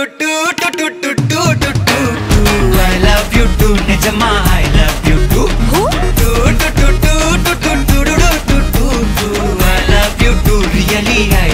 too too too too too too too too too I love you too Nizma I love you too too too too too too too too too too too I love you too really I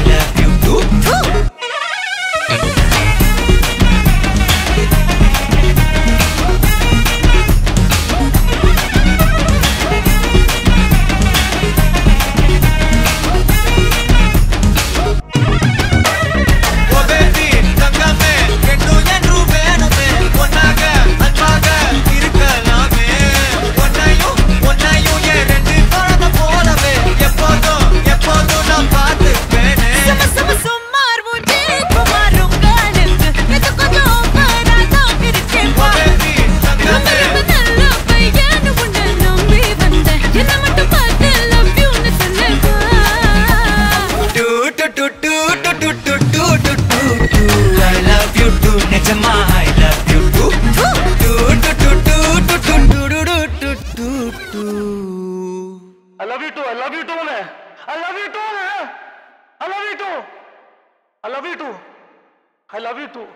I love you too I love you too मैं I love you too मैं I love you too I love you too I love you too